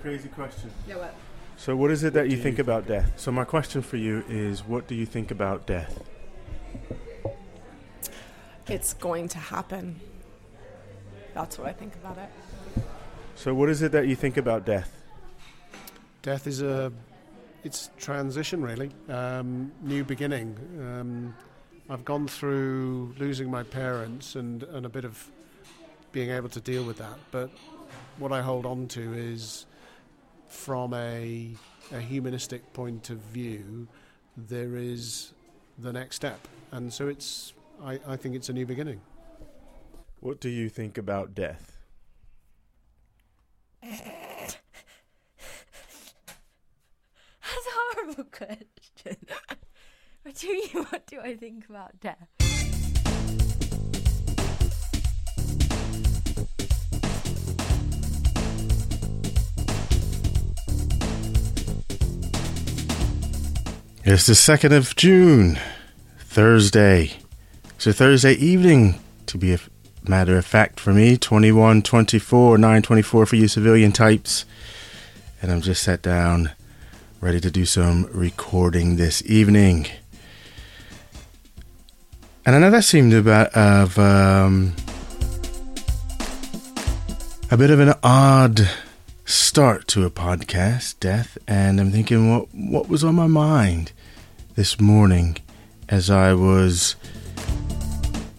Crazy question. Yeah, what? So, what is it that What you do think you about death? So, my question for you is what do you think about death? It's going to happen. That's what I think about it. So, what is it that you think about death? Death is a it's transition really, um, new beginning. Um, I've gone through losing my parents and, and a bit of being able to deal with that. But what I hold on to is from a, a humanistic point of view, there is the next step. And so it's I, I think it's a new beginning. What do you think about death? That's a horrible question. what do you? What do I think about death? It's the 2nd of June, Thursday. A Thursday evening, to be a matter of fact, for me. 21, 24, 924 for you civilian types. And I'm just sat down, ready to do some recording this evening. And I know that seemed about of um, a bit of an odd start to a podcast, death, and I'm thinking what what was on my mind this morning as I was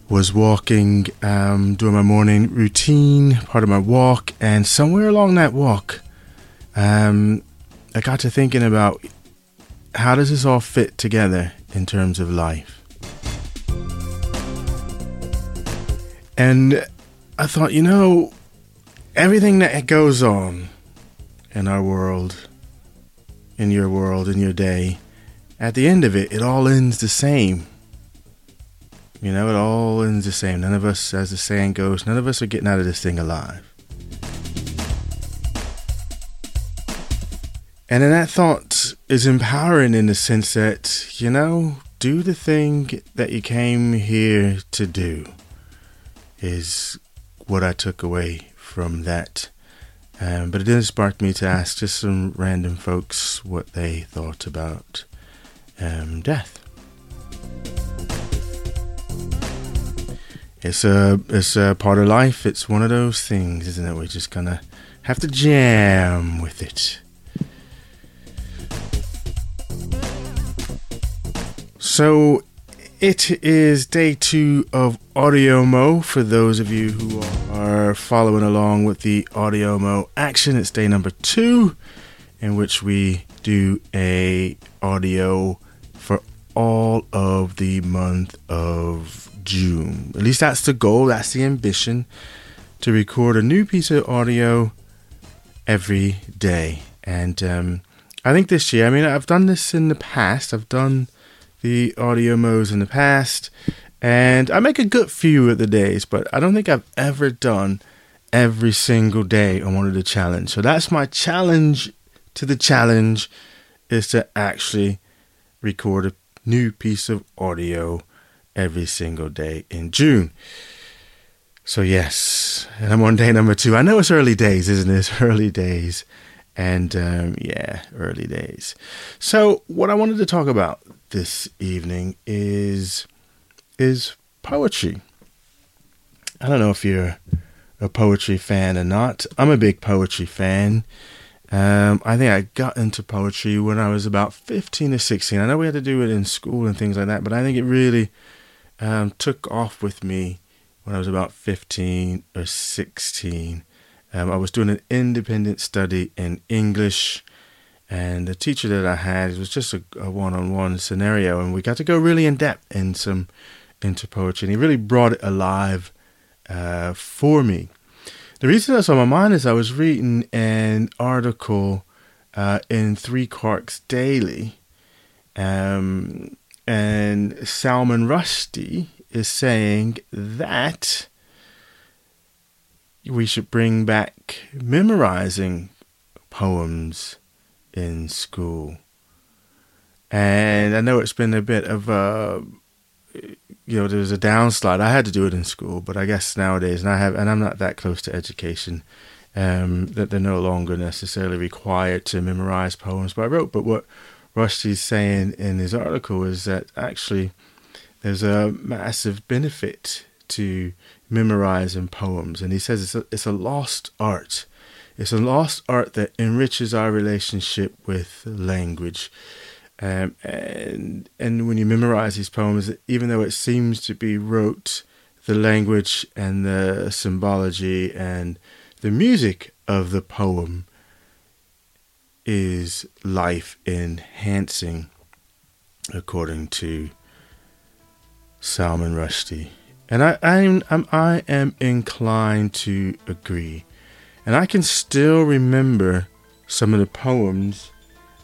was walking, um, doing my morning routine, part of my walk, and somewhere along that walk, um, I got to thinking about how does this all fit together in terms of life. And I thought, you know, everything that goes on in our world, in your world, in your day, at the end of it, it all ends the same. You know, it all ends the same. None of us, as the saying goes, none of us are getting out of this thing alive. And then that thought is empowering in the sense that, you know, do the thing that you came here to do, is what I took away from that. Um, but it did spark me to ask just some random folks what they thought about um, death. It's a it's a part of life. It's one of those things, isn't it? We're just gonna have to jam with it. So it is day two of Audio Mo. For those of you who are following along with the Audio Mo action, it's day number two, in which we do a audio all of the month of June. At least that's the goal. That's the ambition to record a new piece of audio every day. And um, I think this year, I mean, I've done this in the past. I've done the audio modes in the past, and I make a good few of the days, but I don't think I've ever done every single day on one of the challenge. So that's my challenge to the challenge is to actually record a new piece of audio every single day in June. So yes, and I'm on day number two. I know it's early days, isn't it? Early days, and um, yeah, early days. So what I wanted to talk about this evening is is poetry. I don't know if you're a poetry fan or not. I'm a big poetry fan. Um, I think I got into poetry when I was about 15 or 16. I know we had to do it in school and things like that, but I think it really um, took off with me when I was about 15 or 16. Um, I was doing an independent study in English, and the teacher that I had was just a, a one-on-one scenario, and we got to go really in depth in some into poetry, and he really brought it alive uh, for me. The reason that's on my mind is I was reading an article uh, in Three Quarks Daily, um, and Salman Rushdie is saying that we should bring back memorizing poems in school. And I know it's been a bit of a, you know, there's a downslide. I had to do it in school, but I guess nowadays, and I have, and I'm not that close to education um, that they're no longer necessarily required to memorize poems by rote. But what Rushdie's saying in his article is that actually there's a massive benefit to memorizing poems, and he says it's a, it's a lost art. It's a lost art that enriches our relationship with language. Um, and and when you memorize these poems, even though it seems to be rote, the language and the symbology and the music of the poem is life enhancing, according to Salman Rushdie. And I, I'm, I'm, I am inclined to agree. And I can still remember some of the poems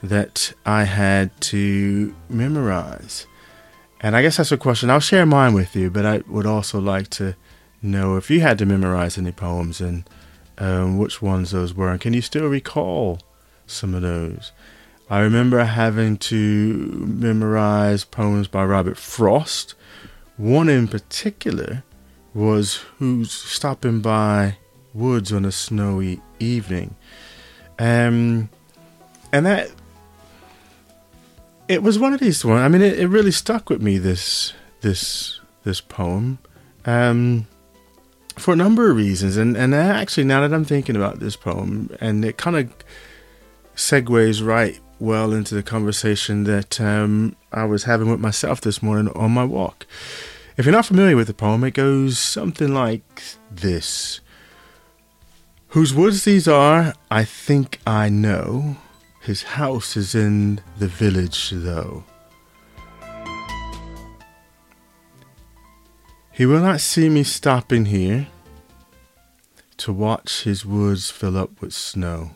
that I had to memorize. And I guess that's a question. I'll share mine with you, but I would also like to know if you had to memorize any poems and um, which ones those were. And can you still recall some of those? I remember having to memorize poems by Robert Frost. One in particular was Who's Stopping by Woods on a Snowy Evening. Um, and that it was one of these ones. I mean, it, it really stuck with me. This this this poem, um, for a number of reasons. And and actually, now that I'm thinking about this poem, and it kind of segues right well into the conversation that um, I was having with myself this morning on my walk. If you're not familiar with the poem, it goes something like this. Whose woods these are, I think I know. His house is in the village, though. He will not see me stopping here to watch his woods fill up with snow.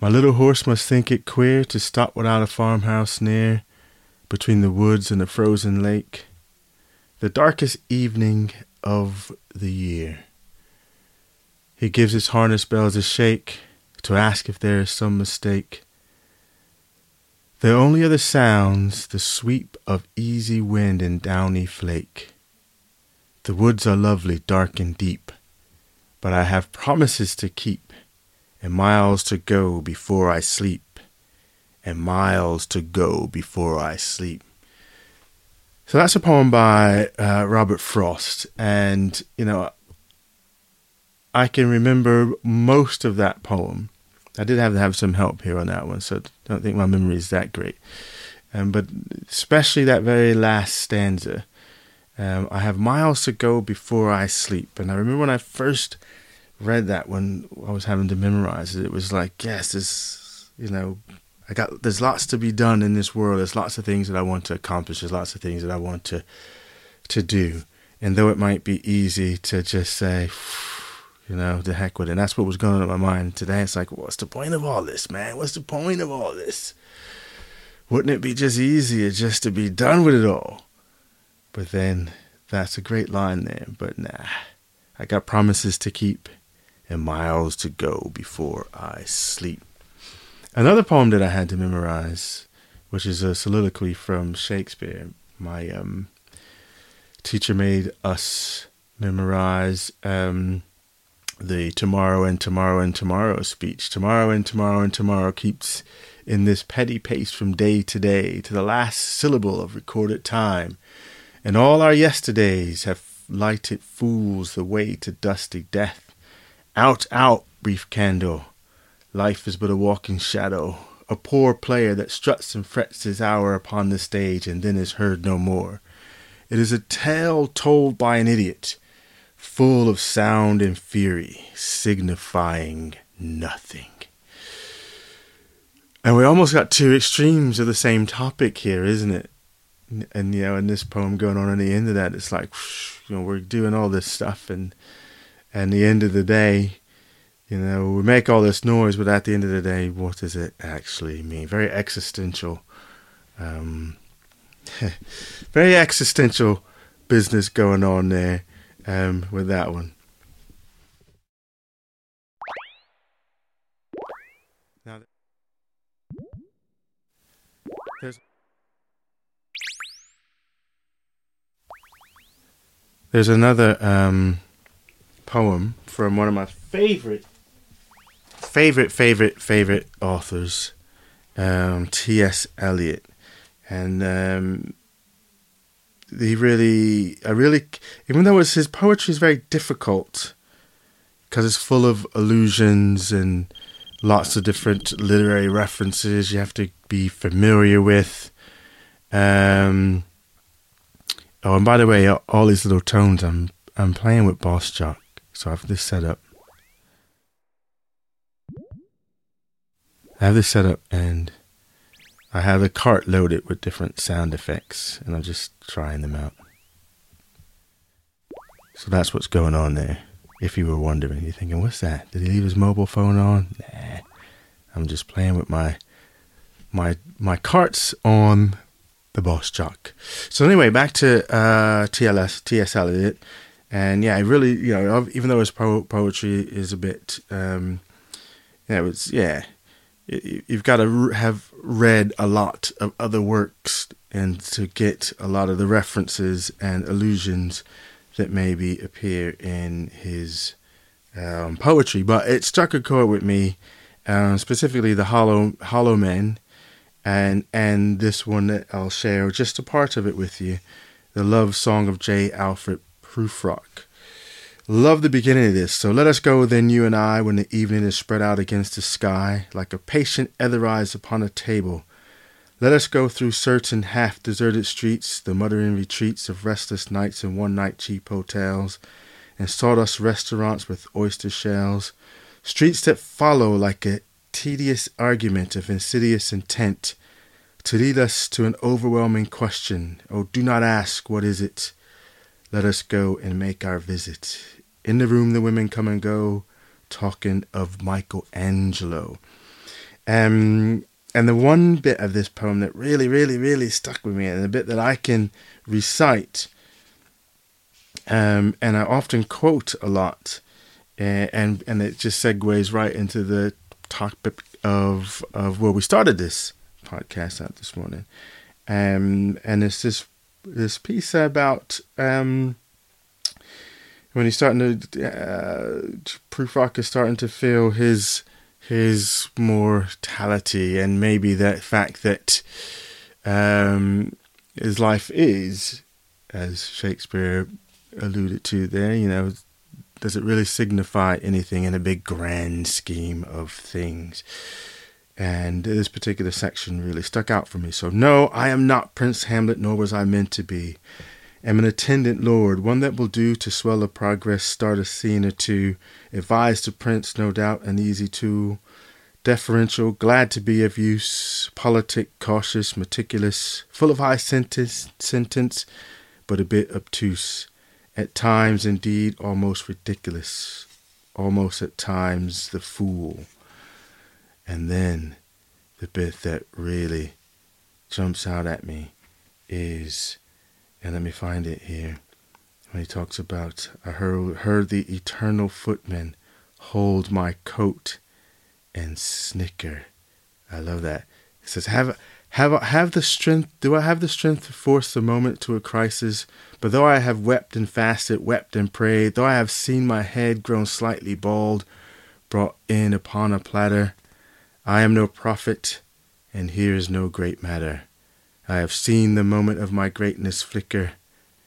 My little horse must think it queer to stop without a farmhouse near, between the woods and the frozen lake, the darkest evening of the year. He gives his harness bells a shake to ask if there is some mistake. The only other sounds the sweep of easy wind and downy flake. The woods are lovely, dark and deep, but I have promises to keep, and miles to go before I sleep, and miles to go before I sleep. So that's a poem by uh, Robert Frost, and you know, I can remember most of that poem I did have to have some help here on that one, so don't think my memory is that great. Um, but especially that very last stanza. Um, I have miles to go before I sleep. And I remember when I first read that when I was having to memorize it, it was like, yes, this, you know, I got, there's lots to be done in this world. There's lots of things that I want to accomplish. There's lots of things that I want to, to do. And though it might be easy to just say, you know, the heck with it. And that's what was going on in my mind today. It's like, what's the point of all this, man? What's the point of all this? Wouldn't it be just easier just to be done with it all? But then that's a great line there. But nah, I got promises to keep and miles to go before I sleep. Another poem that I had to memorize, which is a soliloquy from Shakespeare. My um, teacher made us memorize. Um, the tomorrow and tomorrow and tomorrow speech. Tomorrow and tomorrow and tomorrow keeps in this petty pace from day to day to the last syllable of recorded time. And all our yesterdays have lighted fools the way to dusty death. Out, out, brief candle. Life is but a walking shadow, a poor player that struts and frets his hour upon the stage and then is heard no more. It is a tale told by an idiot full of sound and fury, signifying nothing. And we almost got two extremes of the same topic here, isn't it? And you know, in this poem going on at the end of that, it's like you know we're doing all this stuff, and and the end of the day, you know, we make all this noise, but at the end of the day, what does it actually mean? Very existential, um, very existential business going on there um, with that one. Now, there's there's another um, poem from one of my favorite favorite, favorite, favorite authors, um, T.S. Eliot, and um, he really, I really, even though it's, his poetry is very difficult because it's full of allusions and lots of different literary references you have to be familiar with. Um, oh, and by the way, all these little tones, I'm I'm playing with BossJock, so I have this set up. I have this set up, and I have a cart loaded with different sound effects, and I'm just trying them out. So that's what's going on there. If you were wondering, you're thinking, what's that? Did he leave his mobile phone on? Nah. I'm just playing with my my my carts on the BossJock. So anyway, back to uh, TLS TS Eliot, and yeah, I really you know even though his po- poetry is a bit um, you know it's yeah you've got to have read a lot of other works and to get a lot of the references and allusions that maybe appear in his um, poetry. But it struck a chord with me, um, specifically the Hollow Hollow Men, and and this one that I'll share just a part of it with you, the love song of J. Alfred Prufrock. Love the beginning of this. So let us go then, you and I, when the evening is spread out against the sky, like a patient etherized upon a table. Let us go through certain half deserted streets, the muttering retreats of restless nights in one night cheap hotels, and sawdust restaurants with oyster shells, streets that follow like a tedious argument of insidious intent to lead us to an overwhelming question. Oh, do not ask, what is it? Let us go and make our visit. In the room, the women come and go, talking of Michelangelo. Um, and the one bit of this poem that really, really, really stuck with me, and the bit that I can recite, um, and I often quote a lot, uh, and and it just segues right into the topic of of where we started this podcast out this morning, um, and it's this this piece about um, when he's starting to uh, Prufrock is starting to feel his his mortality and maybe that fact that um, his life is, as Shakespeare alluded to there, you know, does it really signify anything in a big grand scheme of things? And this particular section really stuck out for me. So, no, I am not Prince Hamlet, nor was I meant to be am an attendant lord, one that will do to swell a progress, start a scene or two, advise the prince, no doubt, an easy tool, deferential, glad to be of use, politic, cautious, meticulous, full of high sentence, sentence, but a bit obtuse, at times indeed almost ridiculous, almost at times the fool. And then the bit that really jumps out at me is and let me find it here. When he talks about, I heard, heard the eternal footman hold my coat and snicker. I love that. He says, have, have, have the strength, do I have the strength to force the moment to a crisis? But though I have wept and fasted, wept and prayed, though I have seen my head grown slightly bald, brought in upon a platter, I am no prophet, and here is no great matter. I have seen the moment of my greatness flicker,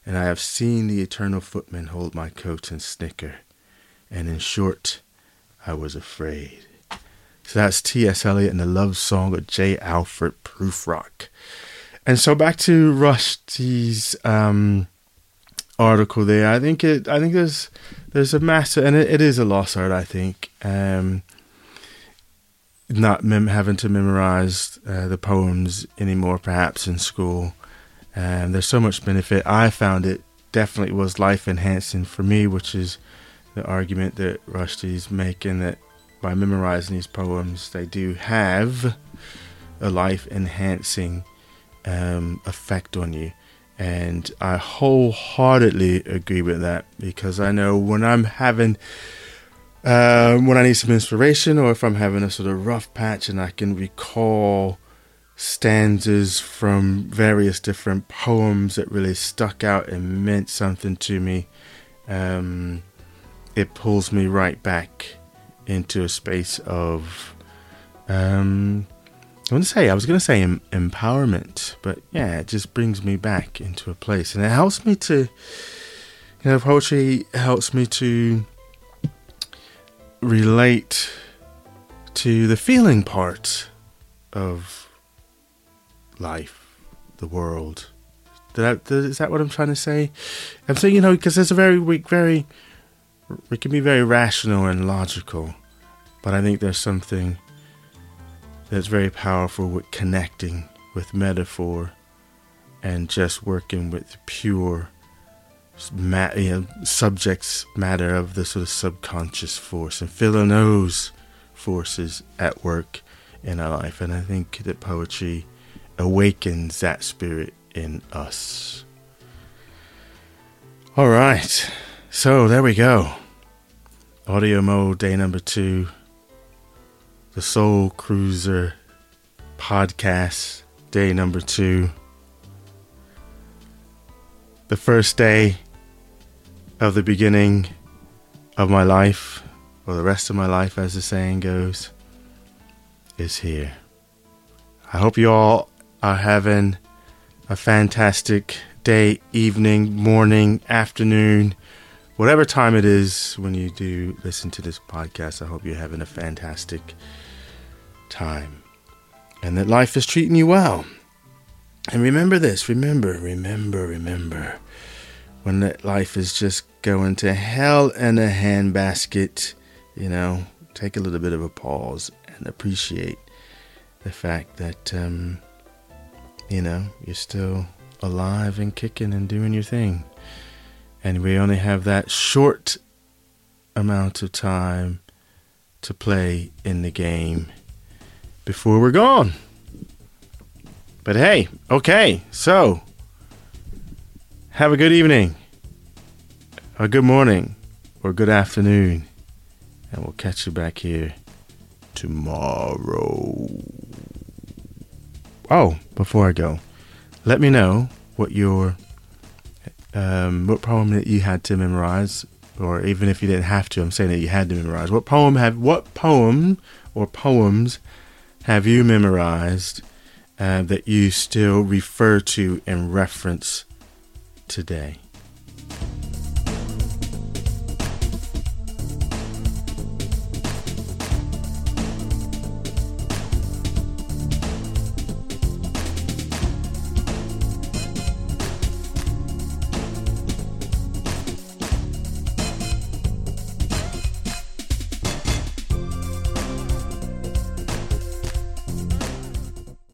and I have seen the eternal footman hold my coat and snicker. And in short, I was afraid. So that's T.S. Eliot and the love song of J. Alfred Prufrock. And so back to Rushdie's um, article there. I think it. I think there's there's a massive, and it, it is a lost art. I think. Um, not mem- having to memorize uh, the poems anymore, perhaps in school. And there's so much benefit. I found it definitely was life enhancing for me, which is the argument that Rushdie's making that by memorizing these poems, they do have a life enhancing um, effect on you. And I wholeheartedly agree with that because I know when I'm having um, when I need some inspiration or if I'm having a sort of rough patch and I can recall stanzas from various different poems that really stuck out and meant something to me, um, it pulls me right back into a space of um I want to say I was going to say em- empowerment, but yeah, it just brings me back into a place, and it helps me to, you know, poetry helps me to relate to the feeling part of life, the world. Is that what I'm trying to say? I'm saying, you know, because there's a very, weak, very, it can be very rational and logical, but I think there's something that's very powerful with connecting with metaphor and just working with pure ma- you know, subjects matter of the sort of subconscious force and feeling those forces at work in our life. And I think that poetry awakens that spirit in us. All right. So there we go. Audio Mo day number two the Soul Cruiser podcast, day number two. The first day of the beginning of my life, or the rest of my life, as the saying goes, is here. I hope you all are having a fantastic day, evening, morning, afternoon, whatever time it is when you do listen to this podcast. I hope you're having a fantastic time and that life is treating you well. And remember this, remember, remember, remember. When life is just going to hell in a handbasket, you know, take a little bit of a pause and appreciate the fact that, um, you know, you're still alive and kicking and doing your thing. And we only have that short amount of time to play in the game before we're gone. But hey, okay, so have a good evening, a good morning, or good afternoon, and we'll catch you back here tomorrow. Oh, before I go, let me know what your um, what poem that you had to memorize, or even if you didn't have to, I'm saying that you had to memorize. What poem have what poem or poems have you memorized uh, that you still refer to and reference today?